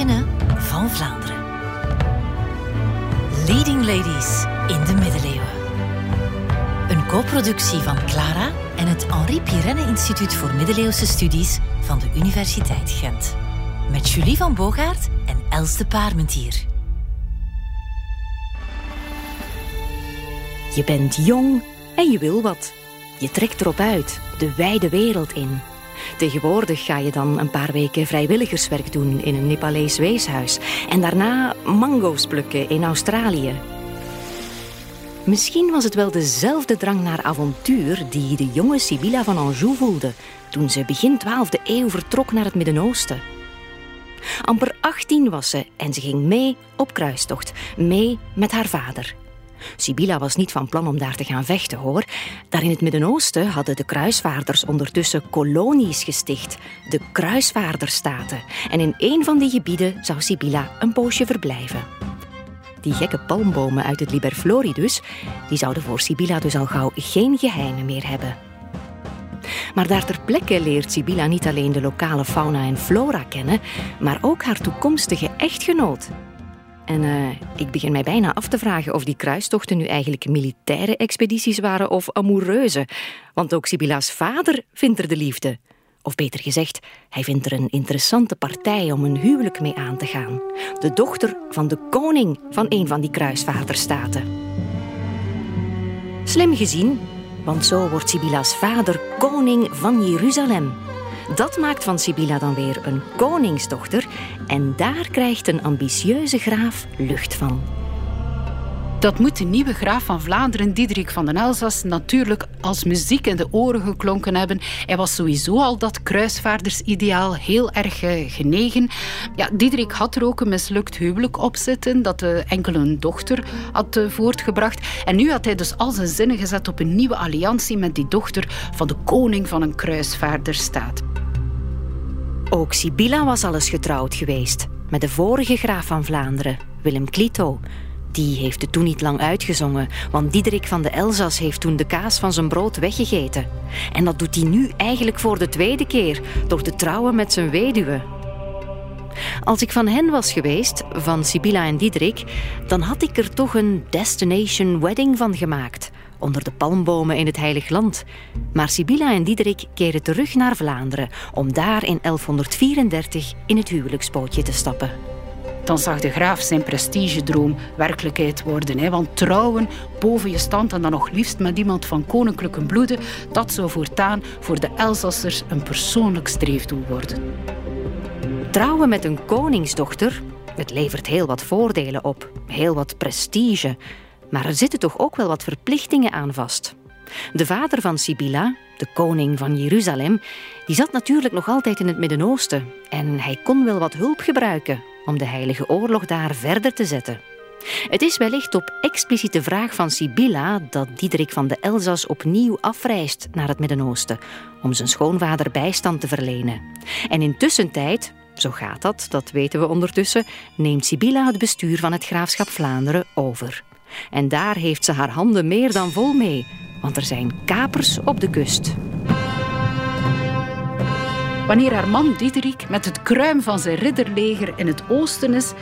Van Vlaanderen. Leading Ladies in de middeleeuwen. Een co-productie van Clara en het Henri Pirenne Instituut voor Middeleeuwse Studies van de Universiteit Gent. Met Julie van Bogaert en Els de Paarmentier. Je bent jong en je wil wat. Je trekt erop uit, de wijde wereld in. Tegenwoordig ga je dan een paar weken vrijwilligerswerk doen in een Nepalees weeshuis en daarna mango's plukken in Australië. Misschien was het wel dezelfde drang naar avontuur die de jonge Sibylla van Anjou voelde toen ze begin 12e eeuw vertrok naar het Midden-Oosten. Amper 18 was ze en ze ging mee op kruistocht, mee met haar vader. Sibylla was niet van plan om daar te gaan vechten, hoor. Daar in het Midden-Oosten hadden de kruisvaarders ondertussen kolonies gesticht, de kruisvaarderstaten. En in een van die gebieden zou Sibylla een poosje verblijven. Die gekke palmbomen uit het Liberfloridus, die zouden voor Sibylla dus al gauw geen geheimen meer hebben. Maar daar ter plekke leert Sibylla niet alleen de lokale fauna en flora kennen, maar ook haar toekomstige echtgenoot, en uh, ik begin mij bijna af te vragen of die kruistochten nu eigenlijk militaire expedities waren of amoureuze. Want ook Sibylla's vader vindt er de liefde. Of beter gezegd, hij vindt er een interessante partij om een huwelijk mee aan te gaan. De dochter van de koning van een van die kruisvaarderstaten. Slim gezien, want zo wordt Sibylla's vader koning van Jeruzalem. Dat maakt van Sibylla dan weer een koningsdochter en daar krijgt een ambitieuze graaf lucht van. Dat moet de nieuwe graaf van Vlaanderen, Diederik van den Elzas, natuurlijk als muziek in de oren geklonken hebben. Hij was sowieso al dat kruisvaardersideaal heel erg eh, genegen. Ja, Diederik had er ook een mislukt huwelijk op zitten, dat de enkel een dochter had eh, voortgebracht. En nu had hij dus al zijn zinnen gezet op een nieuwe alliantie met die dochter van de koning van een kruisvaarderstaat. Ook Sibylla was al eens getrouwd geweest met de vorige graaf van Vlaanderen, Willem Clito. Die heeft het toen niet lang uitgezongen, want Diederik van de Elzas heeft toen de kaas van zijn brood weggegeten. En dat doet hij nu eigenlijk voor de tweede keer, door te trouwen met zijn weduwe. Als ik van hen was geweest, van Sibylla en Diederik, dan had ik er toch een destination wedding van gemaakt onder de palmbomen in het Heilig Land. Maar Sibylla en Diederik keren terug naar Vlaanderen om daar in 1134 in het huwelijksbootje te stappen. Dan zag de graaf zijn prestigedroom werkelijkheid worden. Hè? Want trouwen boven je stand en dan nog liefst met iemand van koninklijke bloeden, dat zou voortaan voor de Elsassers een persoonlijk streefdoel worden. Trouwen met een koningsdochter, het levert heel wat voordelen op, heel wat prestige. Maar er zitten toch ook wel wat verplichtingen aan vast. De vader van Sibylla, de koning van Jeruzalem, die zat natuurlijk nog altijd in het Midden-Oosten en hij kon wel wat hulp gebruiken om de heilige oorlog daar verder te zetten. Het is wellicht op expliciete vraag van Sibylla dat Diederik van de Elzas opnieuw afreist naar het Midden-Oosten om zijn schoonvader bijstand te verlenen. En intussen tijd, zo gaat dat, dat weten we ondertussen, neemt Sibylla het bestuur van het graafschap Vlaanderen over. En daar heeft ze haar handen meer dan vol mee, want er zijn kapers op de kust. Wanneer haar man Diederik met het kruim van zijn ridderleger in het oosten is,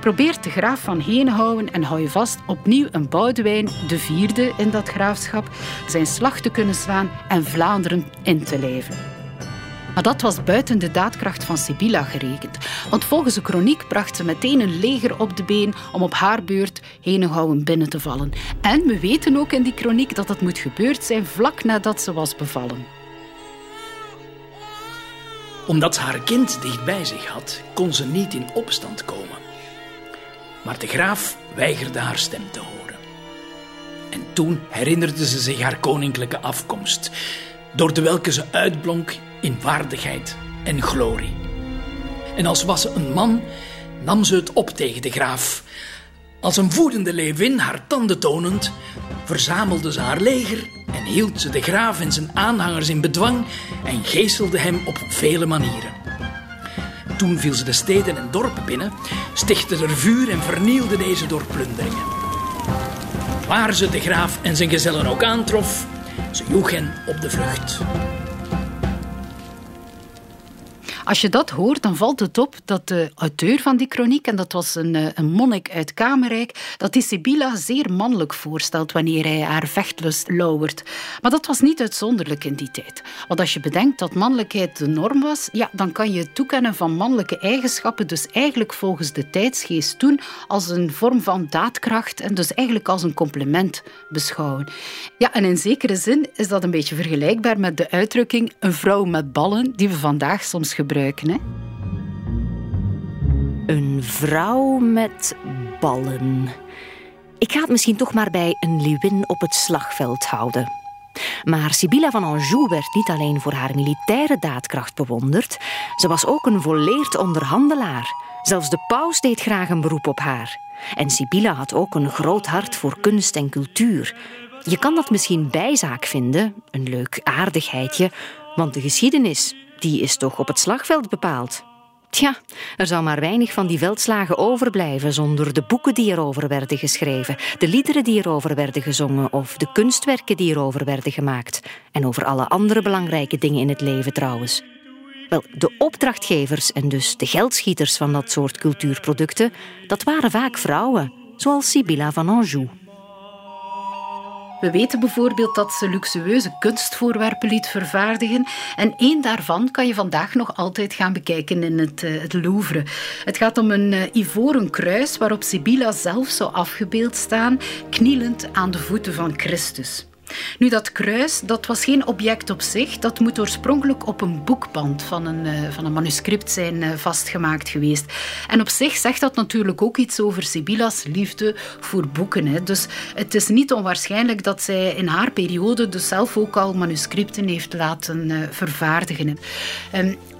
probeert de graaf van Henenhouden en hou je vast opnieuw een Boudewijn, de vierde in dat graafschap, zijn slag te kunnen slaan en Vlaanderen in te leven. Maar dat was buiten de daadkracht van Sibylla gerekend. Want volgens de kroniek bracht ze meteen een leger op de been om op haar beurt Henegouwen binnen te vallen. En we weten ook in die kroniek dat dat moet gebeurd zijn vlak nadat ze was bevallen. Omdat ze haar kind dicht bij zich had, kon ze niet in opstand komen. Maar de graaf weigerde haar stem te horen. En toen herinnerde ze zich haar koninklijke afkomst, door de welke ze uitblonk in waardigheid en glorie. En als was ze een man, nam ze het op tegen de graaf. Als een voedende leeuwin, haar tanden tonend, verzamelde ze haar leger en hield ze de graaf en zijn aanhangers in bedwang en geeselde hem op vele manieren. Toen viel ze de steden en dorpen binnen, stichtte er vuur en vernielde deze door plunderingen. Waar ze de graaf en zijn gezellen ook aantrof, ze joeg hen op de vlucht. Als je dat hoort, dan valt het op dat de auteur van die chroniek, en dat was een, eh, een monnik uit Kamerijk, dat die Sibylla zeer mannelijk voorstelt wanneer hij haar vechtlust lauwert. Maar dat was niet uitzonderlijk in die tijd. Want als je bedenkt dat mannelijkheid de norm was, ja, dan kan je het toekennen van mannelijke eigenschappen dus eigenlijk volgens de tijdsgeest toen als een vorm van daadkracht en dus eigenlijk als een compliment beschouwen. Ja, en in zekere zin is dat een beetje vergelijkbaar met de uitdrukking een vrouw met ballen die we vandaag soms gebruiken. Een vrouw met ballen. Ik ga het misschien toch maar bij een leeuwin op het slagveld houden. Maar Sibylla van Anjou werd niet alleen voor haar militaire daadkracht bewonderd, ze was ook een volleerd onderhandelaar. Zelfs de paus deed graag een beroep op haar. En Sibylla had ook een groot hart voor kunst en cultuur. Je kan dat misschien bijzaak vinden, een leuk aardigheidje, want de geschiedenis, die is toch op het slagveld bepaald. Tja, er zal maar weinig van die veldslagen overblijven zonder de boeken die erover werden geschreven, de liederen die erover werden gezongen of de kunstwerken die erover werden gemaakt. En over alle andere belangrijke dingen in het leven trouwens. Wel, de opdrachtgevers en dus de geldschieters van dat soort cultuurproducten, dat waren vaak vrouwen, zoals Sibylla van Anjou. We weten bijvoorbeeld dat ze luxueuze kunstvoorwerpen liet vervaardigen. En één daarvan kan je vandaag nog altijd gaan bekijken in het, uh, het Louvre. Het gaat om een uh, ivoren kruis waarop Sibylla zelf zou afgebeeld staan, knielend aan de voeten van Christus. Nu, dat kruis, dat was geen object op zich. Dat moet oorspronkelijk op een boekband van een, uh, van een manuscript zijn uh, vastgemaakt geweest. En op zich zegt dat natuurlijk ook iets over Sibylla's liefde voor boeken. Hè. Dus het is niet onwaarschijnlijk dat zij in haar periode dus zelf ook al manuscripten heeft laten uh, vervaardigen.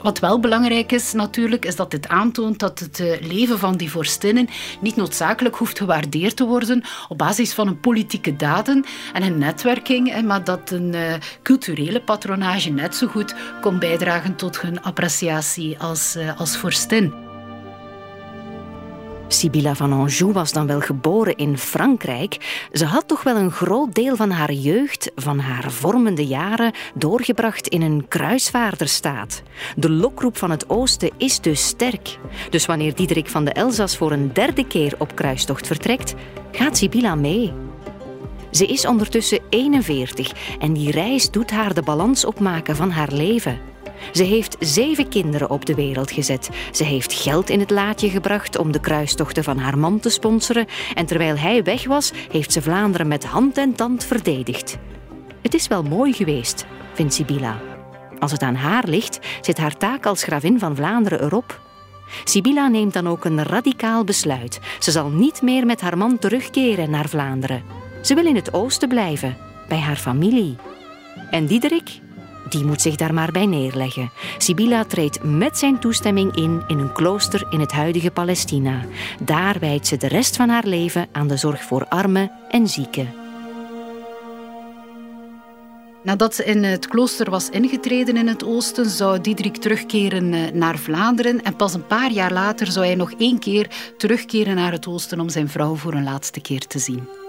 Wat wel belangrijk is natuurlijk, is dat dit aantoont dat het eh, leven van die vorstinnen niet noodzakelijk hoeft gewaardeerd te worden op basis van een politieke daden en een netwerking, maar dat een uh, culturele patronage net zo goed kon bijdragen tot hun appreciatie als, uh, als vorstin. Sibylla van Anjou was dan wel geboren in Frankrijk. Ze had toch wel een groot deel van haar jeugd, van haar vormende jaren, doorgebracht in een kruisvaarderstaat. De lokroep van het oosten is dus sterk. Dus wanneer Diederik van de Elzas voor een derde keer op kruistocht vertrekt, gaat Sibylla mee. Ze is ondertussen 41 en die reis doet haar de balans opmaken van haar leven. Ze heeft zeven kinderen op de wereld gezet. Ze heeft geld in het laadje gebracht om de kruistochten van haar man te sponsoren. En terwijl hij weg was, heeft ze Vlaanderen met hand en tand verdedigd. Het is wel mooi geweest, vindt Sibylla. Als het aan haar ligt, zit haar taak als gravin van Vlaanderen erop. Sibylla neemt dan ook een radicaal besluit. Ze zal niet meer met haar man terugkeren naar Vlaanderen. Ze wil in het oosten blijven, bij haar familie. En Diederik, die moet zich daar maar bij neerleggen. Sibylla treedt met zijn toestemming in in een klooster in het huidige Palestina. Daar wijdt ze de rest van haar leven aan de zorg voor armen en zieken. Nadat ze in het klooster was ingetreden in het oosten, zou Diederik terugkeren eh, naar Vlaanderen. En pas een paar jaar later zou hij nog één keer terugkeren naar het oosten om zijn vrouw voor een laatste keer te zien.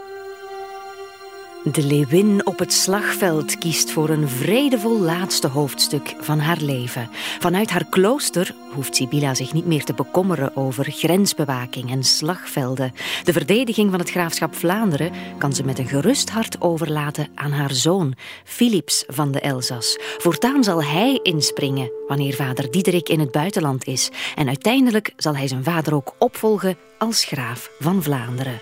De leeuwin op het slagveld kiest voor een vredevol laatste hoofdstuk van haar leven. Vanuit haar klooster hoeft Sibylla zich niet meer te bekommeren over grensbewaking en slagvelden. De verdediging van het graafschap Vlaanderen kan ze met een gerust hart overlaten aan haar zoon, Philips van de Elzas. Voortaan zal hij inspringen wanneer vader Diederik in het buitenland is. En uiteindelijk zal hij zijn vader ook opvolgen als graaf van Vlaanderen.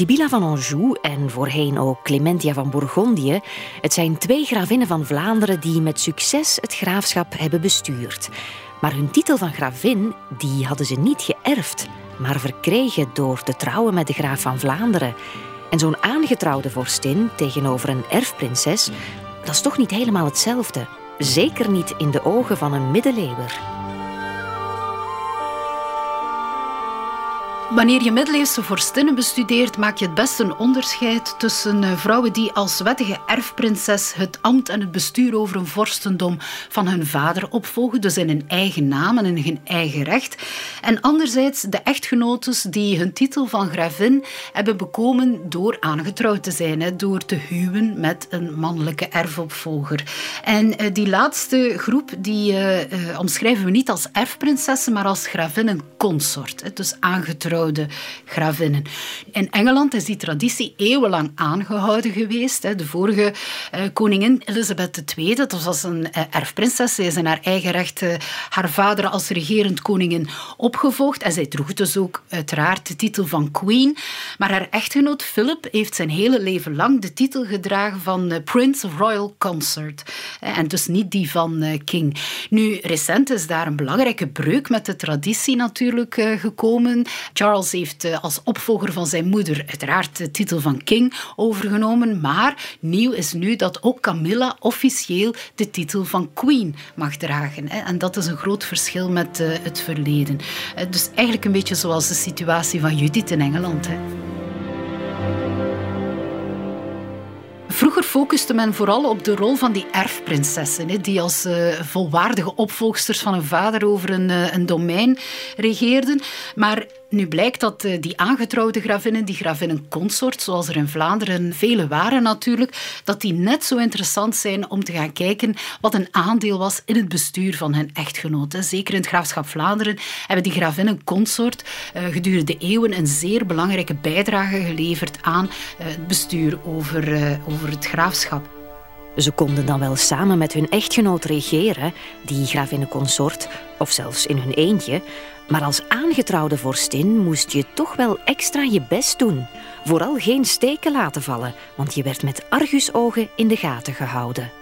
Sibylla van Anjou en voorheen ook Clementia van Bourgondië, het zijn twee gravinnen van Vlaanderen die met succes het graafschap hebben bestuurd. Maar hun titel van gravin, die hadden ze niet geërfd, maar verkregen door te trouwen met de graaf van Vlaanderen. En zo'n aangetrouwde vorstin tegenover een erfprinses, dat is toch niet helemaal hetzelfde. Zeker niet in de ogen van een middeleeuwer. Wanneer je middeleeuwse vorstinnen bestudeert, maak je het best een onderscheid tussen eh, vrouwen die als wettige erfprinses het ambt en het bestuur over een vorstendom van hun vader opvolgen, dus in hun eigen naam en in hun eigen recht. En anderzijds de echtgenotes die hun titel van gravin hebben bekomen door aangetrouwd te zijn, door te huwen met een mannelijke erfopvolger. En eh, die laatste groep die uh, omschrijven we niet als erfprinsessen, maar als gravinnen consort, dus aangetrouwd gravinnen. In Engeland is die traditie eeuwenlang aangehouden geweest. De vorige eh, koningin Elizabeth II, dat was een eh, erfprinses. Zij is in haar eigen recht eh, haar vader als regerend koningin opgevolgd. En zij droeg dus ook uiteraard de titel van queen. Maar haar echtgenoot Philip heeft zijn hele leven lang de titel gedragen van Prince of Royal Consort. En dus niet die van king. Nu, recent is daar een belangrijke breuk met de traditie natuurlijk gekomen. Charles heeft eh, als opvolger van zijn moeder uiteraard de titel van king overgenomen. Maar nieuw is nu dat ook Camilla officieel de titel van queen mag dragen. En dat is een groot verschil met eh, het verleden. Eh, dus eigenlijk een beetje zoals de situatie van Judith in Engeland. Vroeger focuste men vooral op de rol van die erfprinsessen, die als volwaardige opvolgsters van hun vader over een, een domein regeerden. Maar nu blijkt dat eh, die aangetrouwde gravinnen, die gravinnen consort, zoals er in Vlaanderen vele waren natuurlijk, dat die net zo interessant zijn om te gaan kijken wat een aandeel was in het bestuur van hun echtgenoot. Zeker in het graafschap Vlaanderen hebben die gravinnen consort uh, gedurende eeuwen een zeer belangrijke bijdrage geleverd aan uh, het bestuur over, over het graafschap. Ze konden dan wel samen met hun echtgenoot regeren, die gravinnen-consort, of zelfs in hun eentje, maar als aangetrouwde vorstin moest je toch wel extra je best doen. Vooral geen steken laten vallen, want je werd met argusogen in de gaten gehouden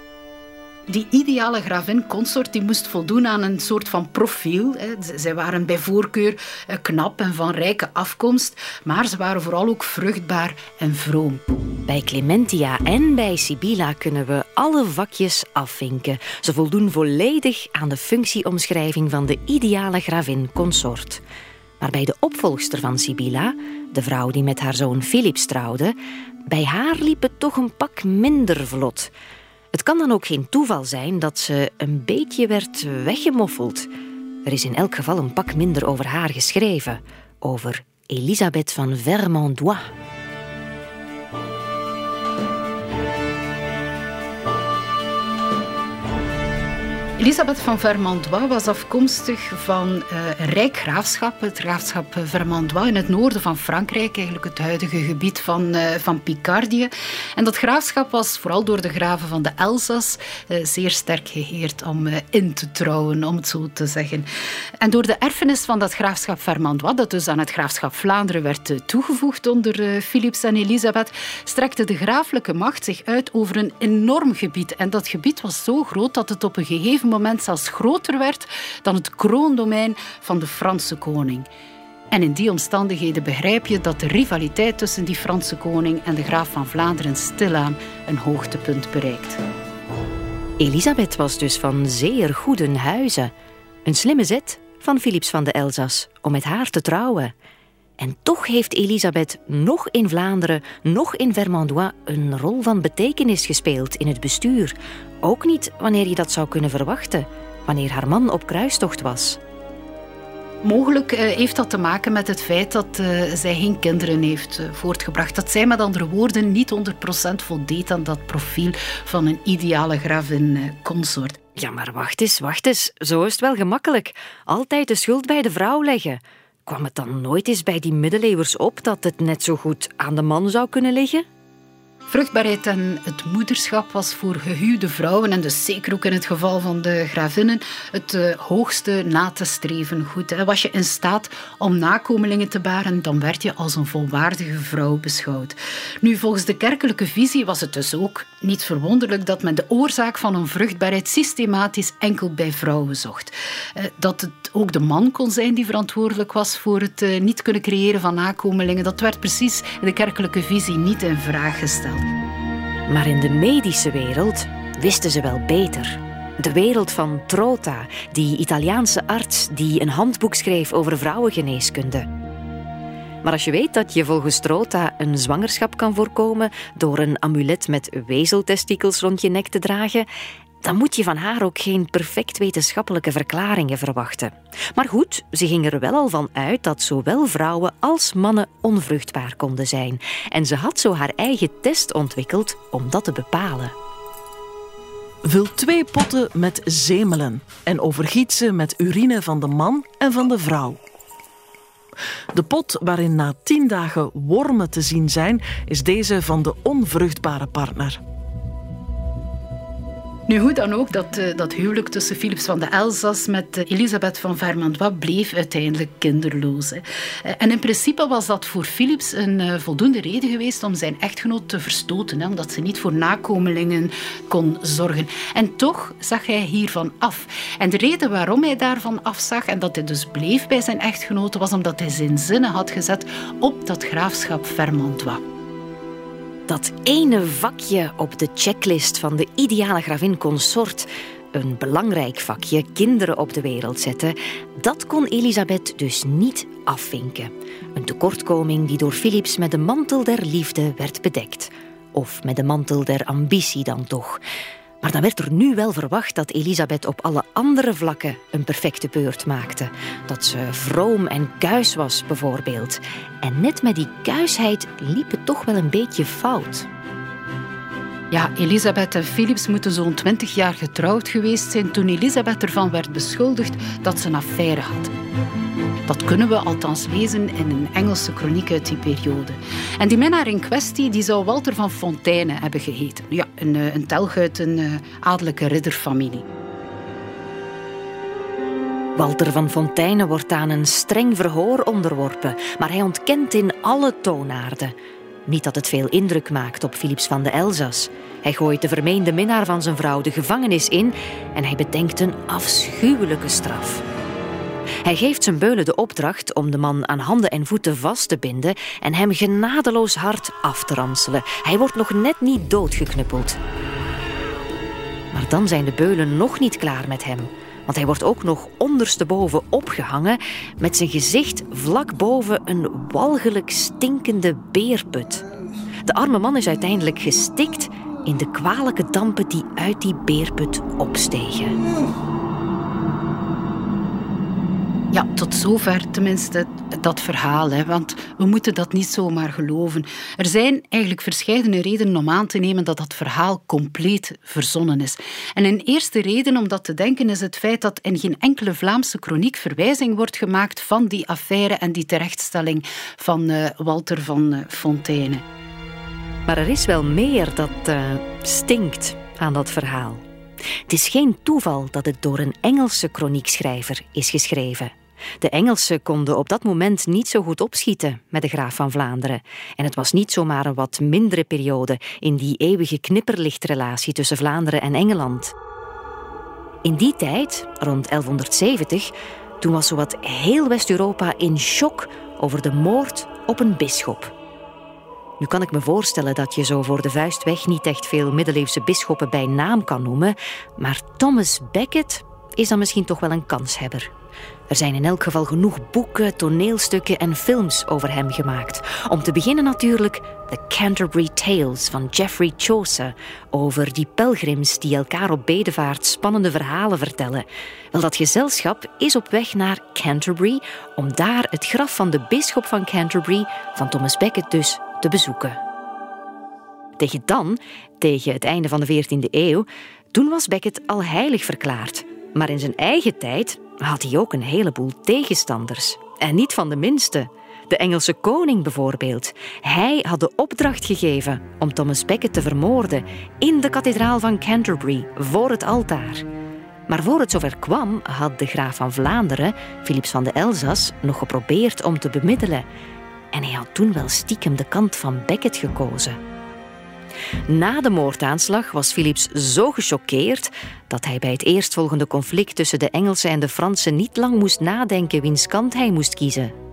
die ideale gravin-consort die moest voldoen aan een soort van profiel. Zij waren bij voorkeur eh, knap en van rijke afkomst, maar ze waren vooral ook vruchtbaar en vroom. Bij Clementia en bij Sibylla kunnen we alle vakjes afvinken. Ze voldoen volledig aan de functieomschrijving van de ideale gravin-consort. Maar bij de opvolgster van Sibylla, de vrouw die met haar zoon Philips trouwde, bij haar liep het toch een pak minder vlot. Het kan dan ook geen toeval zijn dat ze een beetje werd weggemoffeld. Er is in elk geval een pak minder over haar geschreven, over Elisabeth van Vermandois. Elisabeth van Vermandois was afkomstig van uh, een rijk graafschap, het graafschap Vermandois in het noorden van Frankrijk, eigenlijk het huidige gebied van, uh, van Picardie. En dat graafschap was vooral door de graven van de Elzas uh, zeer sterk geheerd om in te trouwen, om het zo te zeggen. En door de erfenis van dat graafschap Vermandois, dat dus aan het graafschap Vlaanderen werd toegevoegd onder Philips en Elisabeth, strekte de graaflijke macht zich uit over een enorm gebied. En dat gebied was zo groot dat het op een gegeven moment zelfs groter werd dan het kroondomein van de Franse koning. En in die omstandigheden begrijp je dat de rivaliteit tussen die Franse koning en de graaf van Vlaanderen stilaan een hoogtepunt bereikt. Elisabeth was dus van zeer goede huizen. Een slimme zet van Philips van de Elzas om met haar te trouwen. En toch heeft Elisabeth nog in Vlaanderen, nog in Vermandois een rol van betekenis gespeeld in het bestuur. Ook niet wanneer je dat zou kunnen verwachten, wanneer haar man op kruistocht was. Mogelijk eh, heeft dat te maken met het feit dat uh, zij geen kinderen heeft uh, voortgebracht. Dat zij met andere woorden niet 100% voldeed aan dat profiel van een ideale gravin-consort. Ja, maar wacht eens, wacht eens. Zo is het wel gemakkelijk. Altijd de schuld bij de vrouw leggen. Kwam het dan nooit eens bij die middeleeuwers op dat het net zo goed aan de man zou kunnen liggen? Vruchtbaarheid en het moederschap was voor gehuwde vrouwen, en dus zeker ook in het geval van de gravinnen, het uh, hoogste na te streven goed. Hè. Was je in staat om nakomelingen te baren, dan werd je als een volwaardige vrouw beschouwd. Nu, volgens de kerkelijke visie was het dus ook niet verwonderlijk dat men de oorzaak van een vruchtbaarheid systematisch enkel bij vrouwen zocht. Uh, dat het ook de man kon zijn die verantwoordelijk was voor het uh, niet kunnen creëren van nakomelingen, dat werd precies in de kerkelijke visie niet in vraag gesteld. Maar in de medische wereld wisten ze wel beter. De wereld van Trota, die Italiaanse arts die een handboek schreef over vrouwengeneeskunde. Maar als je weet dat je volgens Trota een zwangerschap kan voorkomen door een amulet met wezeltestikels rond je nek te dragen, dan moet je van haar ook geen perfect wetenschappelijke verklaringen verwachten. Maar goed, ze ging er wel al van uit dat zowel vrouwen als mannen onvruchtbaar konden zijn. En ze had zo haar eigen test ontwikkeld om dat te bepalen. Vul twee potten met zemelen en overgiet ze met urine van de man en van de vrouw. De pot waarin na tien dagen wormen te zien zijn, is deze van de onvruchtbare partner. Nu, hoe dan ook, dat, uh, dat huwelijk tussen Philips van de Elzas met uh, Elisabeth van Vermandois bleef uiteindelijk kinderloos. Hè. Uh, en in principe was dat voor Philips een voldoende reden geweest om zijn echtgenoot te verstoten, hè, omdat ze niet voor nakomelingen kon zorgen. En toch zag hij hiervan af. En de reden waarom hij daarvan afzag en dat hij dus bleef bij zijn echtgenote, was omdat hij zijn zinnen had gezet op dat graafschap Vermandois. Dat ene vakje op de checklist van de ideale gravin consort, een belangrijk vakje, kinderen op de wereld zetten, dat kon Elisabeth dus niet afvinken. Een tekortkoming die door Philips met de mantel der liefde werd bedekt. Of met de mantel der ambitie dan toch. Maar dan werd er nu wel verwacht dat Elisabeth op alle andere vlakken een perfecte beurt maakte. Dat ze vroom en kuis was, bijvoorbeeld. En net met die kuisheid liep het toch wel een beetje fout. Ja, Elisabeth en Philips moeten zo'n twintig jaar getrouwd geweest zijn toen Elisabeth ervan werd beschuldigd dat ze een affaire had. Dat kunnen we althans lezen in een Engelse kroniek uit die periode. En die minnaar in kwestie die zou Walter van Fontaine hebben geheten. Ja, een, eh, een telg uit een uh, adellijke ridderfamilie. Walter van Fontaine wordt aan een streng verhoor onderworpen, maar hij ontkent in alle toonaarden. Niet dat het veel indruk maakt op Philips van de Elzas. Hij gooit de vermeende minnaar van zijn vrouw de gevangenis in en hij bedenkt een afschuwelijke straf. Hij geeft zijn beulen de opdracht om de man aan handen en voeten vast te binden en hem genadeloos hard af te ranselen. Hij wordt nog net niet doodgeknuppeld. Maar dan zijn de beulen nog niet klaar met hem. Want hij wordt ook nog ondersteboven opgehangen met zijn gezicht vlak boven een walgelijk stinkende beerput. De arme man is uiteindelijk gestikt in de kwalijke dampen die uit die beerput opstegen. Ja, tot zover tenminste dat verhaal. Hè, want we moeten dat niet zomaar geloven. Er zijn eigenlijk verschillende redenen om aan te nemen dat dat verhaal compleet verzonnen is. En een eerste reden om dat te denken is het feit dat in geen enkele Vlaamse kroniek verwijzing wordt gemaakt van die affaire en die terechtstelling van uh, Walter van uh, Fontaine. Maar er is wel meer dat uh, stinkt aan dat verhaal. Het is geen toeval dat het door een Engelse kroniekschrijver is geschreven. De Engelsen konden op dat moment niet zo goed opschieten met de graaf van Vlaanderen. En het was niet zomaar een wat mindere periode in die eeuwige knipperlichtrelatie tussen Vlaanderen en Engeland. In die tijd, rond 1170, toen was zowat heel West-Europa in shock over de moord op een bisschop. Nu kan ik me voorstellen dat je zo voor de vuist weg niet echt veel middeleeuwse bisschoppen bij naam kan noemen, maar Thomas Becket is dan misschien toch wel een kanshebber. Er zijn in elk geval genoeg boeken, toneelstukken en films over hem gemaakt. Om te beginnen natuurlijk The Canterbury Tales van Geoffrey Chaucer over die pelgrims die elkaar op bedevaart spannende verhalen vertellen. Wel, dat gezelschap is op weg naar Canterbury om daar het graf van de bisschop van Canterbury, van Thomas Becket dus, te bezoeken. Tegen dan, tegen het einde van de 14e eeuw, toen was Becket al heilig verklaard. Maar in zijn eigen tijd had hij ook een heleboel tegenstanders. En niet van de minste. De Engelse koning bijvoorbeeld. Hij had de opdracht gegeven om Thomas Becket te vermoorden in de kathedraal van Canterbury voor het altaar. Maar voor het zover kwam, had de graaf van Vlaanderen, Philips van de Elzas, nog geprobeerd om te bemiddelen. En hij had toen wel stiekem de kant van Becket gekozen. Na de moordaanslag was Philips zo gechoqueerd dat hij bij het eerstvolgende conflict tussen de Engelsen en de Fransen niet lang moest nadenken wiens kant hij moest kiezen.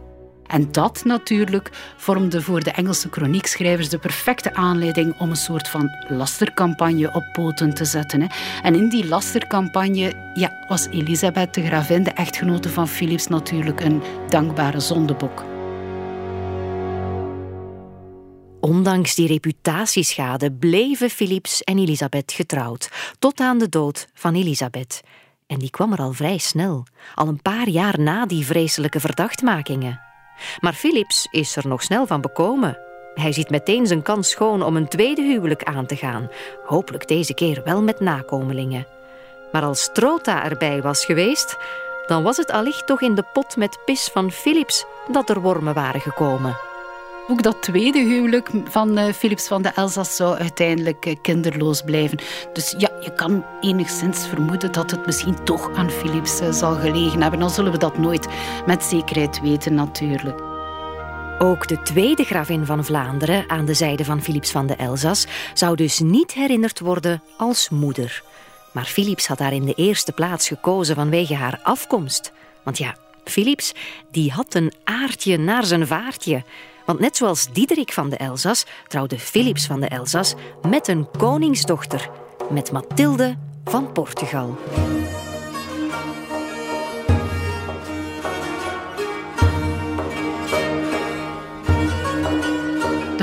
En dat natuurlijk vormde voor de Engelse kroniekschrijvers de perfecte aanleiding om een soort van lastercampagne op poten te zetten. En in die lastercampagne ja, was Elisabeth de gravin, de echtgenote van Philips, natuurlijk een dankbare zondebok. Ondanks die reputatieschade bleven Philips en Elisabeth getrouwd, tot aan de dood van Elisabeth. En die kwam er al vrij snel, al een paar jaar na die vreselijke verdachtmakingen. Maar Philips is er nog snel van bekomen. Hij ziet meteen zijn kans schoon om een tweede huwelijk aan te gaan, hopelijk deze keer wel met nakomelingen. Maar als Trota erbij was geweest, dan was het allicht toch in de pot met pis van Philips dat er wormen waren gekomen. Ook dat tweede huwelijk van uh, Philips van de Elzas zou uiteindelijk uh, kinderloos blijven. Dus ja, je kan enigszins vermoeden dat het misschien toch aan Philips uh, zal gelegen hebben. Dan zullen we dat nooit met zekerheid weten, natuurlijk. Ook de tweede gravin van Vlaanderen aan de zijde van Philips van de Elzas zou dus niet herinnerd worden als moeder. Maar Philips had haar in de eerste plaats gekozen vanwege haar afkomst. Want ja, Philips die had een aardje naar zijn vaartje. Want net zoals Diederik van de Elzas trouwde Philips van de Elzas met een koningsdochter, met Mathilde van Portugal.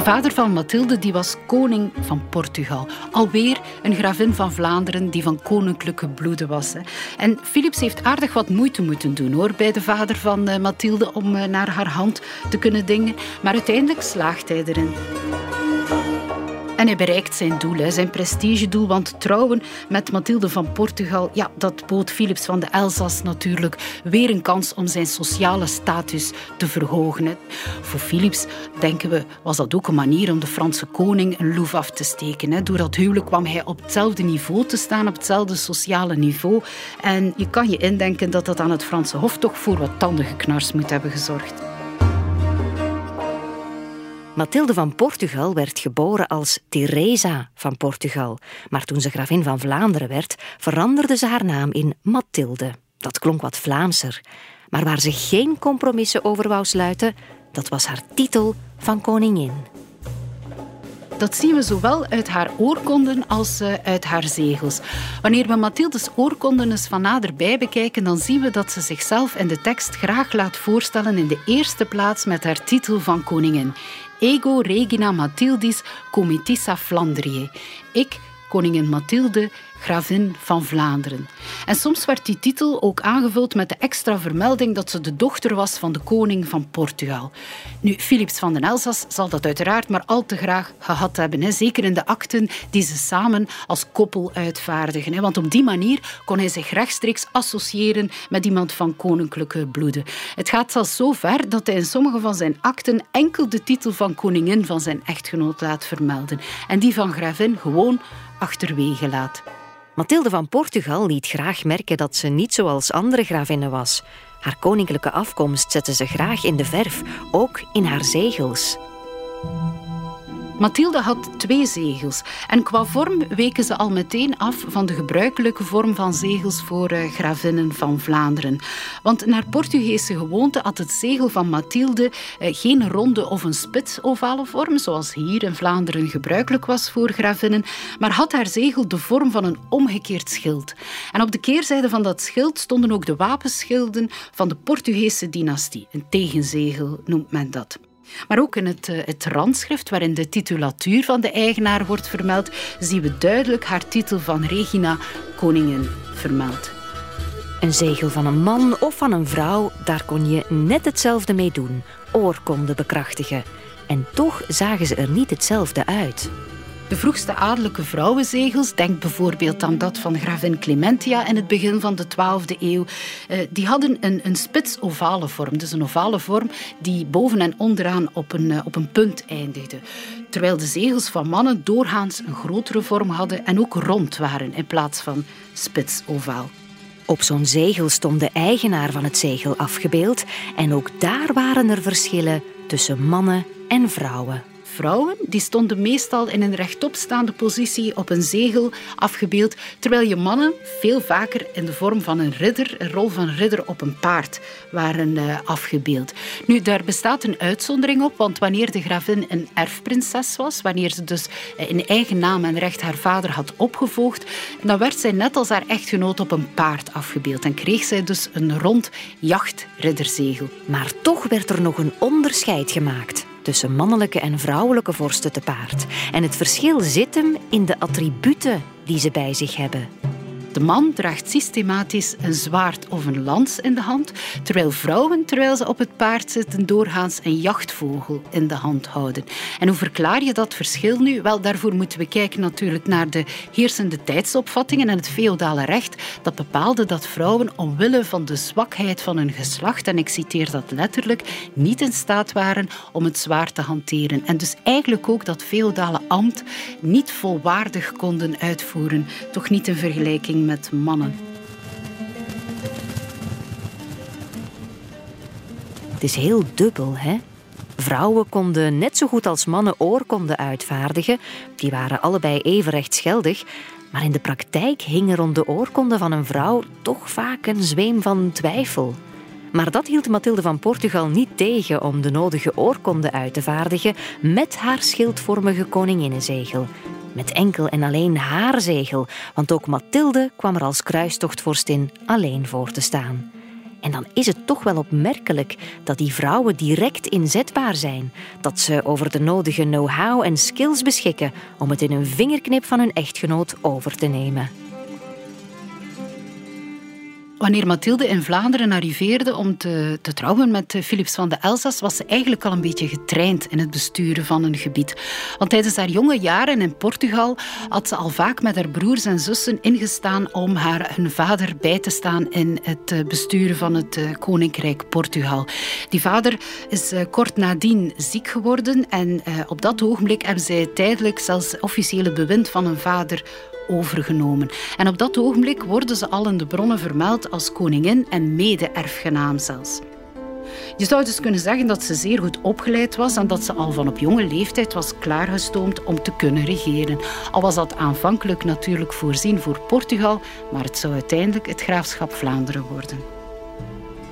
De vader van Mathilde die was koning van Portugal. Alweer een gravin van Vlaanderen die van koninklijke bloeden was. En Philips heeft aardig wat moeite moeten doen hoor, bij de vader van eh, Mathilde om eh, naar haar hand te kunnen dingen. Maar uiteindelijk slaagt hij erin. En hij bereikt zijn doel, zijn prestigedoel. Want trouwen met Mathilde van Portugal, ja, dat bood Philips van de Elzas natuurlijk weer een kans om zijn sociale status te verhogen. Voor Philips, denken we, was dat ook een manier om de Franse koning een loef af te steken. Door dat huwelijk kwam hij op hetzelfde niveau te staan, op hetzelfde sociale niveau. En je kan je indenken dat dat aan het Franse Hof toch voor wat tandengeknars moet hebben gezorgd. Mathilde van Portugal werd geboren als Teresa van Portugal, maar toen ze gravin van Vlaanderen werd, veranderde ze haar naam in Mathilde. Dat klonk wat Vlaamser. Maar waar ze geen compromissen over wou sluiten, dat was haar titel van koningin. Dat zien we zowel uit haar oorkonden als uh, uit haar zegels. Wanneer we Mathildes oorkonden eens van naderbij bekijken, dan zien we dat ze zichzelf in de tekst graag laat voorstellen in de eerste plaats met haar titel van koningin. Ego regina Mathildis comitissa Flandrië. Ik, koningin Mathilde, gravin van Vlaanderen. En soms werd die titel ook aangevuld met de extra vermelding dat ze de dochter was van de koning van Portugal. Nu, Philips van den Elzas zal dat uiteraard maar al te graag gehad hebben. Hè. Zeker in de akten die ze samen als koppel uitvaardigen. Hè. Want op die manier kon hij zich rechtstreeks associëren met iemand van koninklijke bloeden. Het gaat zelfs zo ver dat hij in sommige van zijn akten enkel de titel van koningin van zijn echtgenoot laat vermelden. En die van gravin gewoon achterwege laat. Mathilde van Portugal liet graag merken dat ze niet zoals andere gravinnen was. Haar koninklijke afkomst zette ze graag in de verf, ook in haar zegels. Mathilde had twee zegels en qua vorm weken ze al meteen af van de gebruikelijke vorm van zegels voor uh, gravinnen van Vlaanderen. Want naar Portugese gewoonte had het zegel van Mathilde uh, geen ronde of een spits-ovale vorm, zoals hier in Vlaanderen gebruikelijk was voor gravinnen, maar had haar zegel de vorm van een omgekeerd schild. En op de keerzijde van dat schild stonden ook de wapenschilden van de Portugese dynastie. Een tegenzegel noemt men dat. Maar ook in het, uh, het randschrift, waarin de titulatuur van de eigenaar wordt vermeld, zien we duidelijk haar titel van Regina Koningin vermeld. Een zegel van een man of van een vrouw, daar kon je net hetzelfde mee doen. Oorkonde bekrachtigen. En toch zagen ze er niet hetzelfde uit. De vroegste adellijke vrouwenzegels, denk bijvoorbeeld aan dat van gravin Clementia in het begin van de 12e eeuw, eh, die hadden een, een spits-ovale vorm. Dus een ovale vorm die boven en onderaan op een, eh, op een punt eindigde. Terwijl de zegels van mannen doorgaans een grotere vorm hadden en ook rond waren in plaats van spits-ovaal. Op zo'n zegel stond de eigenaar van het zegel afgebeeld en ook daar waren er verschillen tussen mannen en vrouwen. Vrouwen die stonden meestal in een rechtopstaande positie op een zegel afgebeeld, terwijl je mannen veel vaker in de vorm van een ridder, een rol van ridder op een paard, waren uh, afgebeeld. Nu, daar bestaat een uitzondering op, want wanneer de gravin een erfprinses was, wanneer ze dus eh, in eigen naam en recht haar vader had opgevolgd, dan werd zij net als haar echtgenoot op een paard afgebeeld en kreeg zij dus een rond jachtridderzegel. Maar toch werd er nog een onderscheid gemaakt. Tussen mannelijke en vrouwelijke vorsten te paard. En het verschil zit hem in de attributen die ze bij zich hebben. De man draagt systematisch een zwaard of een lans in de hand, terwijl vrouwen, terwijl ze op het paard zitten, doorgaans een jachtvogel in de hand houden. En hoe verklaar je dat verschil nu? Wel, daarvoor moeten we kijken natuurlijk naar de heersende tijdsopvattingen en het feodale recht dat bepaalde dat vrouwen omwille van de zwakheid van hun geslacht, en ik citeer dat letterlijk, niet in staat waren om het zwaard te hanteren. En dus eigenlijk ook dat feodale ambt niet volwaardig konden uitvoeren, toch niet in vergelijking met mannen. Het is heel dubbel, hè? Vrouwen konden net zo goed als mannen oorkonden uitvaardigen. Die waren allebei even rechtsgeldig. Maar in de praktijk hing er rond de oorkonde van een vrouw toch vaak een zweem van twijfel. Maar dat hield Mathilde van Portugal niet tegen om de nodige oorkonde uit te vaardigen met haar schildvormige koninginnenzegel met enkel en alleen haar zegel, want ook Mathilde kwam er als kruistochtvorstin alleen voor te staan. En dan is het toch wel opmerkelijk dat die vrouwen direct inzetbaar zijn, dat ze over de nodige know-how en skills beschikken om het in een vingerknip van hun echtgenoot over te nemen. Wanneer Mathilde in Vlaanderen arriveerde om te, te trouwen met eh, Philips van de Elzas, was ze eigenlijk al een beetje getraind in het besturen van een gebied. Want tijdens haar jonge jaren in Portugal had ze al vaak met haar broers en zussen ingestaan om haar hun vader bij te staan in het eh, besturen van het eh, Koninkrijk Portugal. Die vader is kort nadien ziek geworden en op dat ogenblik hebben zij tijdelijk zelfs officiële bewind van een vader overgenomen. En op dat ogenblik worden ze al in de bronnen vermeld als koningin en mede-erfgenaam zelfs. Je zou dus kunnen zeggen dat ze zeer goed opgeleid was en dat ze al van op jonge leeftijd was klaargestoomd om te kunnen regeren. Al was dat aanvankelijk natuurlijk voorzien voor Portugal, maar het zou uiteindelijk het graafschap Vlaanderen worden.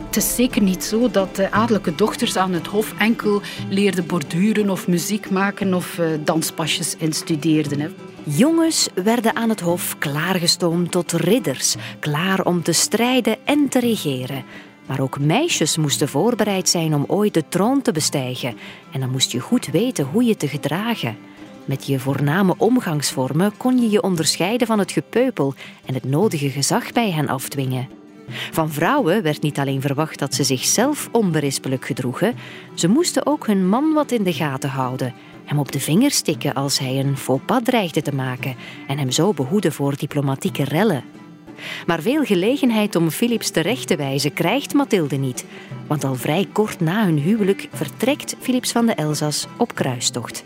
Het is zeker niet zo dat de adellijke dochters aan het hof enkel leerden borduren of muziek maken of eh, danspasjes instudeerden. Jongens werden aan het hof klaargestoomd tot ridders, klaar om te strijden en te regeren. Maar ook meisjes moesten voorbereid zijn om ooit de troon te bestijgen. En dan moest je goed weten hoe je te gedragen. Met je voorname omgangsvormen kon je je onderscheiden van het gepeupel en het nodige gezag bij hen afdwingen. Van vrouwen werd niet alleen verwacht dat ze zichzelf onberispelijk gedroegen, ze moesten ook hun man wat in de gaten houden hem op de vinger stikken als hij een faux pas dreigde te maken en hem zo behoeden voor diplomatieke rellen. Maar veel gelegenheid om Philips terecht te wijzen krijgt Mathilde niet, want al vrij kort na hun huwelijk vertrekt Philips van de Elzas op kruistocht.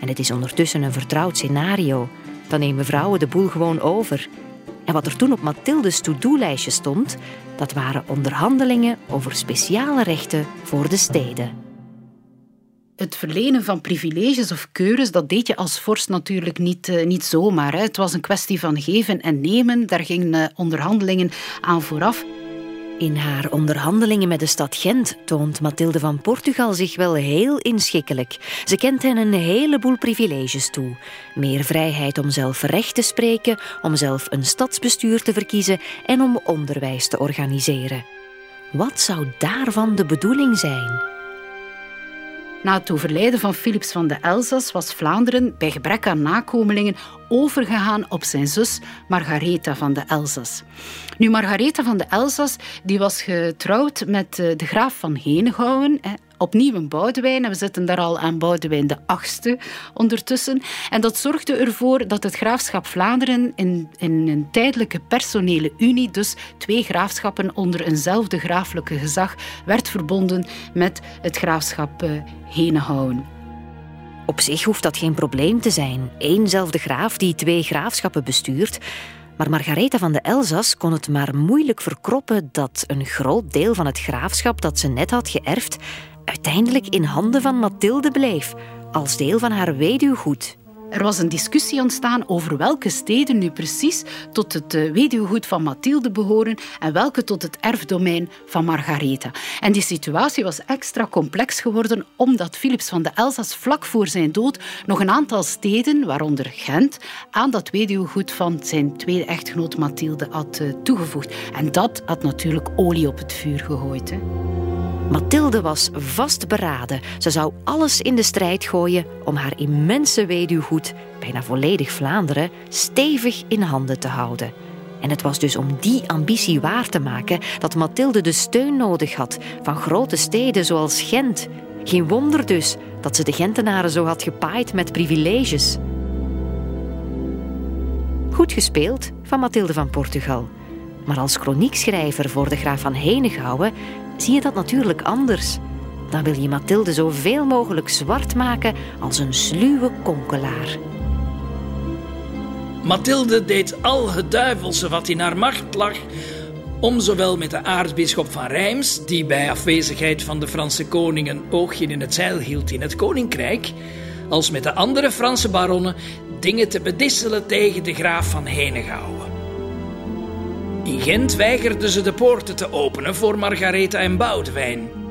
En het is ondertussen een vertrouwd scenario. Dan nemen vrouwen de boel gewoon over. En wat er toen op Mathildes to-do-lijstje stond, dat waren onderhandelingen over speciale rechten voor de steden het verlenen van privileges of keures, dat deed je als vorst natuurlijk niet, uh, niet zomaar. Hè. Het was een kwestie van geven en nemen. Daar gingen uh, onderhandelingen aan vooraf. In haar onderhandelingen met de stad Gent toont Mathilde van Portugal zich wel heel inschikkelijk. Ze kent hen een heleboel privileges toe. Meer vrijheid om zelf recht te spreken, om zelf een stadsbestuur te verkiezen en om onderwijs te organiseren. Wat zou daarvan de bedoeling zijn? Na het overlijden van Philips van de Elzas was Vlaanderen bij gebrek aan nakomelingen overgegaan op zijn zus Margaretha van de Elzas. Nu, Margaretha van de Elzas die was getrouwd met eh, de graaf van Henegouwen, opnieuw een Boudewijn. En we zitten daar al aan Boudewijn de achtste ondertussen. En dat zorgde ervoor dat het graafschap Vlaanderen in, in een tijdelijke personele unie, dus twee graafschappen onder eenzelfde graaflijke gezag, werd verbonden met het graafschap uh. Op zich hoeft dat geen probleem te zijn. Eénzelfde graaf die twee graafschappen bestuurt. Maar Margaretha van de Elzas kon het maar moeilijk verkroppen dat een groot deel van het graafschap dat ze net had geërfd uiteindelijk in handen van Mathilde bleef, als deel van haar weduwgoed. Er was een discussie ontstaan over welke steden nu precies tot het eh, weduwgoed van Mathilde behoren en welke tot het erfdomein van Margaretha. En die situatie was extra complex geworden omdat Philips van de Elzas vlak voor zijn dood nog een aantal steden, waaronder Gent, aan dat weduwgoed van zijn tweede echtgenoot Mathilde had eh, toegevoegd. En dat had natuurlijk olie op het vuur gegooid. Hè. Mathilde was vastberaden. Ze zou alles in de strijd gooien om haar immense weduwgoed, bijna volledig Vlaanderen, stevig in handen te houden. En het was dus om die ambitie waar te maken dat Mathilde de steun nodig had van grote steden zoals Gent. Geen wonder dus dat ze de Gentenaren zo had gepaaid met privileges. Goed gespeeld van Mathilde van Portugal. Maar als chroniekschrijver voor de graaf van Henegouwen zie je dat natuurlijk anders. Dan wil je Mathilde zoveel mogelijk zwart maken als een sluwe konkelaar. Mathilde deed al het duivelse wat in haar macht lag om zowel met de aartsbisschop van Reims, die bij afwezigheid van de Franse koning een oogje in het zeil hield in het koninkrijk, als met de andere Franse baronnen dingen te bedisselen tegen de graaf van Henegouwen. In Gent weigerden ze de poorten te openen voor Margaretha en Boudewijn.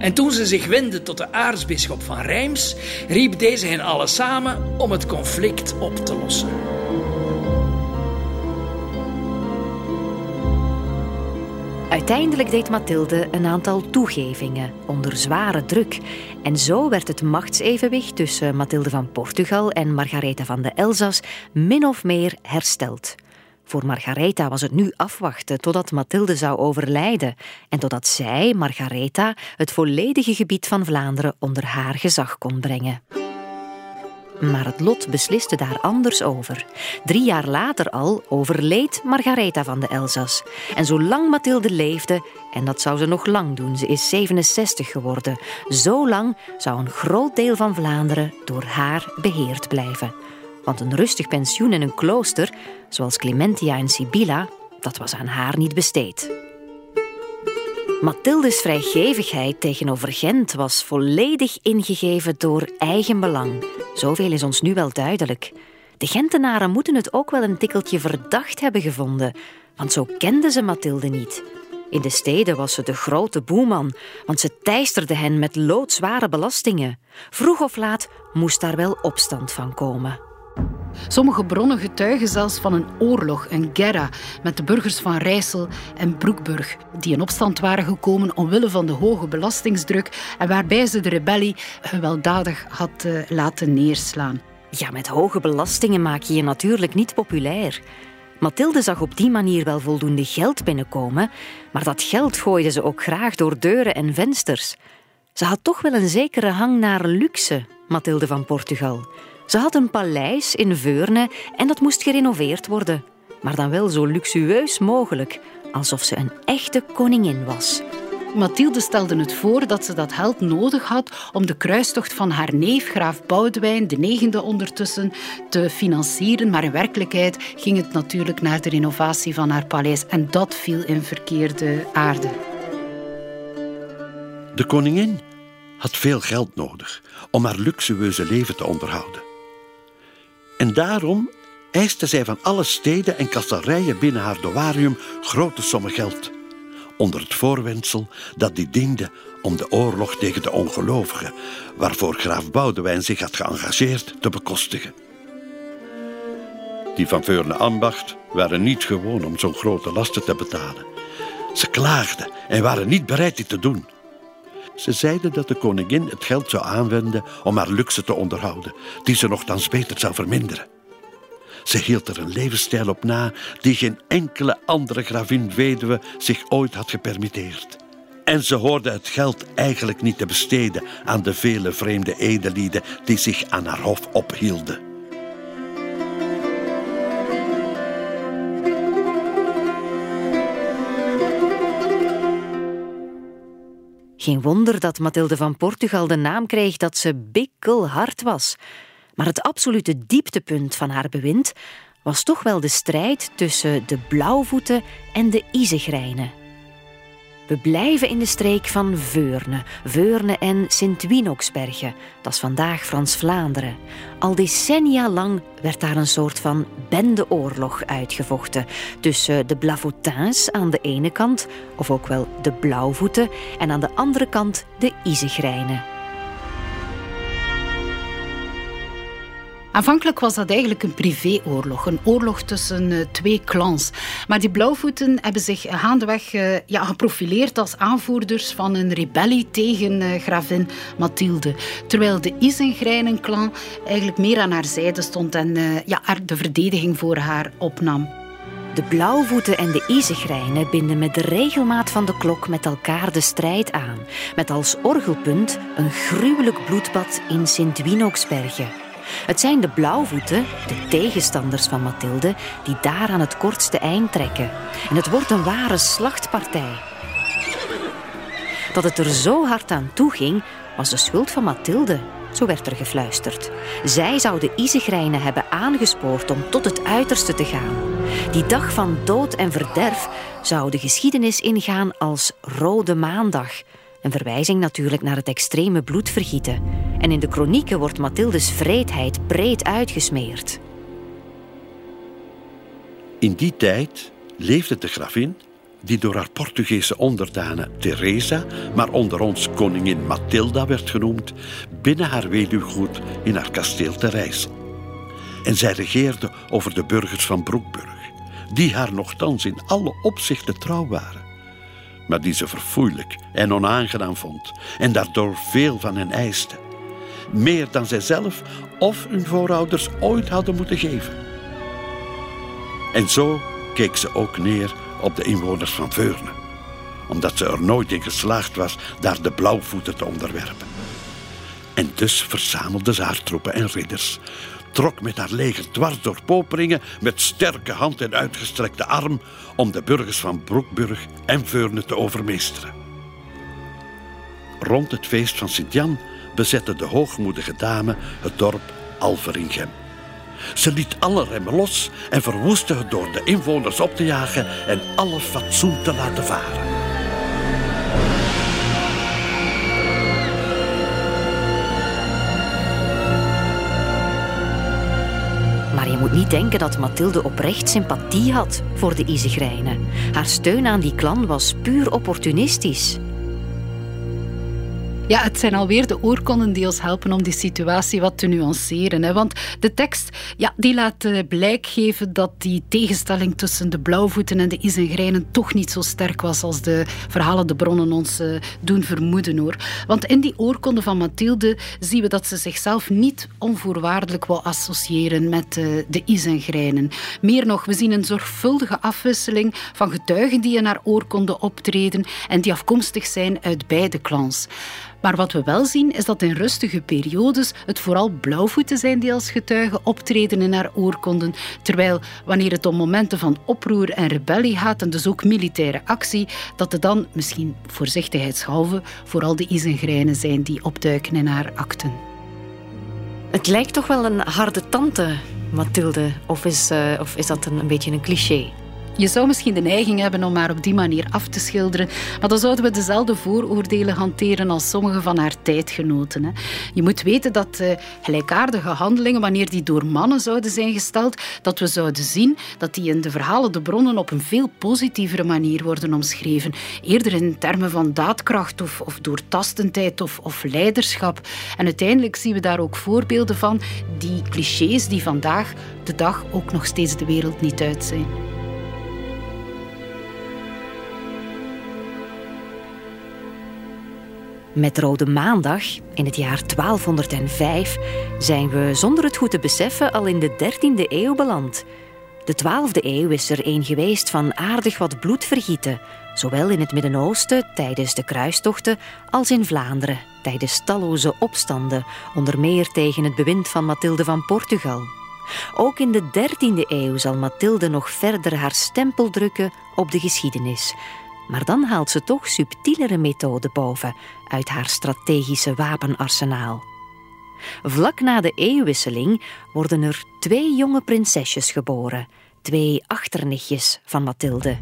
En toen ze zich wendden tot de aartsbisschop van Reims, riep deze hen allen samen om het conflict op te lossen. Uiteindelijk deed Mathilde een aantal toegevingen onder zware druk. En zo werd het machtsevenwicht tussen Mathilde van Portugal en Margaretha van de Elzas min of meer hersteld. Voor Margaretha was het nu afwachten totdat Mathilde zou overlijden en totdat zij, Margaretha, het volledige gebied van Vlaanderen onder haar gezag kon brengen. Maar het lot besliste daar anders over. Drie jaar later al overleed Margaretha van de Elzas. En zolang Mathilde leefde, en dat zou ze nog lang doen, ze is 67 geworden, zo lang zou een groot deel van Vlaanderen door haar beheerd blijven. Want een rustig pensioen in een klooster, zoals Clementia en Sibylla, dat was aan haar niet besteed. Mathildes vrijgevigheid tegenover Gent was volledig ingegeven door eigen belang. Zoveel is ons nu wel duidelijk. De Gentenaren moeten het ook wel een tikkeltje verdacht hebben gevonden, want zo kenden ze Mathilde niet. In de steden was ze de grote boeman, want ze teisterde hen met loodzware belastingen. Vroeg of laat moest daar wel opstand van komen. Sommige bronnen getuigen zelfs van een oorlog, een guerra, met de burgers van Rijssel en Broekburg, die in opstand waren gekomen omwille van de hoge belastingsdruk en waarbij ze de rebellie gewelddadig had uh, laten neerslaan. Ja, met hoge belastingen maak je je natuurlijk niet populair. Mathilde zag op die manier wel voldoende geld binnenkomen, maar dat geld gooide ze ook graag door deuren en vensters. Ze had toch wel een zekere hang naar luxe, Mathilde van Portugal. Ze had een paleis in Veurne en dat moest gerenoveerd worden. Maar dan wel zo luxueus mogelijk, alsof ze een echte koningin was. Mathilde stelde het voor dat ze dat geld nodig had om de kruistocht van haar neef, graaf Boudewijn, de negende ondertussen, te financieren. Maar in werkelijkheid ging het natuurlijk naar de renovatie van haar paleis. En dat viel in verkeerde aarde. De koningin had veel geld nodig om haar luxueuze leven te onderhouden. En daarom eiste zij van alle steden en kastarijen binnen haar doarium grote sommen geld. Onder het voorwendsel dat die diende om de oorlog tegen de ongelovigen, waarvoor graaf Boudewijn zich had geëngageerd, te bekostigen. Die van Veurne ambacht waren niet gewoon om zo'n grote lasten te betalen. Ze klaagden en waren niet bereid dit te doen. Ze zeiden dat de koningin het geld zou aanwenden om haar luxe te onderhouden, die ze nogthans beter zou verminderen. Ze hield er een levensstijl op na die geen enkele andere gravin weduwe zich ooit had gepermitteerd. En ze hoorde het geld eigenlijk niet te besteden aan de vele vreemde edelieden die zich aan haar hof ophielden. Geen wonder dat Mathilde van Portugal de naam kreeg dat ze bikkelhard was. Maar het absolute dieptepunt van haar bewind was toch wel de strijd tussen de blauwvoeten en de Isegrijnen. We blijven in de streek van Veurne, Veurne en Sint-Winoksbergen. Dat is vandaag Frans-Vlaanderen. Al decennia lang werd daar een soort van bendeoorlog uitgevochten tussen de Blavoutins aan de ene kant, of ook wel de Blauwvoeten, en aan de andere kant de Isegrijnen. Aanvankelijk was dat eigenlijk een privéoorlog, een oorlog tussen uh, twee clans. Maar die blauwvoeten hebben zich gaandeweg uh, ja, geprofileerd als aanvoerders van een rebellie tegen gravin Mathilde. Terwijl de Isengrijnen-clan eigenlijk meer aan haar zijde stond en ja, de verdediging voor haar opnam. De blauwvoeten en de Isengrijnen binden met de regelmaat van de klok met elkaar de strijd aan, met als orgelpunt een gruwelijk bloedbad in Sint-Winoksbergen. Het zijn de blauwvoeten, de tegenstanders van Mathilde, die daar aan het kortste eind trekken. En het wordt een ware slachtpartij. Dat het er zo hard aan toe ging, was de schuld van Mathilde. Zo werd er gefluisterd. Zij zou de Isegrijnen hebben aangespoord om tot het uiterste te gaan. Die dag van dood en verderf zou de geschiedenis ingaan als Rode Maandag. Een verwijzing natuurlijk naar het extreme bloedvergieten. En in de kronieken wordt Mathildes vreedheid breed uitgesmeerd. In die tijd leefde de gravin, die door haar Portugese onderdanen Teresa, maar onder ons koningin Mathilda werd genoemd, binnen haar weduwgoed in haar kasteel te Rijssel. En zij regeerde over de burgers van Broekburg, die haar nogthans in alle opzichten trouw waren maar die ze verfoeilijk en onaangenaam vond en daardoor veel van hen eiste. Meer dan zijzelf of hun voorouders ooit hadden moeten geven. En zo keek ze ook neer op de inwoners van Veurne, omdat ze er nooit in geslaagd was daar de blauwvoeten te onderwerpen. En dus verzamelde ze haar troepen en ridders, trok met haar leger dwars door Poperingen met sterke hand en uitgestrekte arm om de burgers van Broekburg en Veurne te overmeesteren. Rond het feest van Sint-Jan bezette de hoogmoedige dame het dorp Alveringem. Ze liet alle remmen los en verwoestte het door de inwoners op te jagen en alle fatsoen te laten varen. Moet niet denken dat Mathilde oprecht sympathie had voor de Isegrijnen. Haar steun aan die klan was puur opportunistisch. Ja, het zijn alweer de oorkonden die ons helpen om die situatie wat te nuanceren. Hè? Want de tekst ja, die laat uh, blijk geven dat die tegenstelling tussen de blauwvoeten en de isengrijnen toch niet zo sterk was als de verhalen, de bronnen ons uh, doen vermoeden. hoor. Want in die oorkonde van Mathilde zien we dat ze zichzelf niet onvoorwaardelijk wil associëren met uh, de isengrijnen. Meer nog, we zien een zorgvuldige afwisseling van getuigen die in haar oorkonde optreden en die afkomstig zijn uit beide clans. Maar wat we wel zien is dat in rustige periodes het vooral blauwvoeten zijn die als getuigen optreden in haar oorkonden, terwijl wanneer het om momenten van oproer en rebellie gaat en dus ook militaire actie, dat er dan, misschien voorzichtigheidshalve, vooral de isengrijnen zijn die opduiken in haar akten. Het lijkt toch wel een harde tante, Mathilde, of is, uh, of is dat een beetje een cliché? Je zou misschien de neiging hebben om haar op die manier af te schilderen, maar dan zouden we dezelfde vooroordelen hanteren als sommige van haar tijdgenoten. Hè. Je moet weten dat uh, gelijkaardige handelingen, wanneer die door mannen zouden zijn gesteld, dat we zouden zien dat die in de verhalen, de bronnen, op een veel positievere manier worden omschreven. Eerder in termen van daadkracht of, of doortastendheid of, of leiderschap. En uiteindelijk zien we daar ook voorbeelden van, die clichés die vandaag de dag ook nog steeds de wereld niet uit zijn. Met Rode Maandag in het jaar 1205 zijn we zonder het goed te beseffen al in de 13e eeuw beland. De 12e eeuw is er een geweest van aardig wat bloedvergieten, zowel in het Midden-Oosten tijdens de kruistochten als in Vlaanderen tijdens talloze opstanden, onder meer tegen het bewind van Mathilde van Portugal. Ook in de 13e eeuw zal Mathilde nog verder haar stempel drukken op de geschiedenis, maar dan haalt ze toch subtielere methoden boven uit haar strategische wapenarsenaal. Vlak na de eeuwwisseling worden er twee jonge prinsesjes geboren, twee achternichtjes van Mathilde.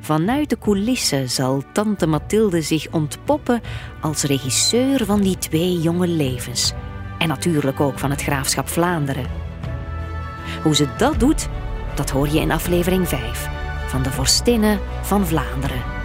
Vanuit de coulissen zal tante Mathilde zich ontpoppen als regisseur van die twee jonge levens. En natuurlijk ook van het graafschap Vlaanderen. Hoe ze dat doet, dat hoor je in aflevering 5 van de Vorstinnen van Vlaanderen.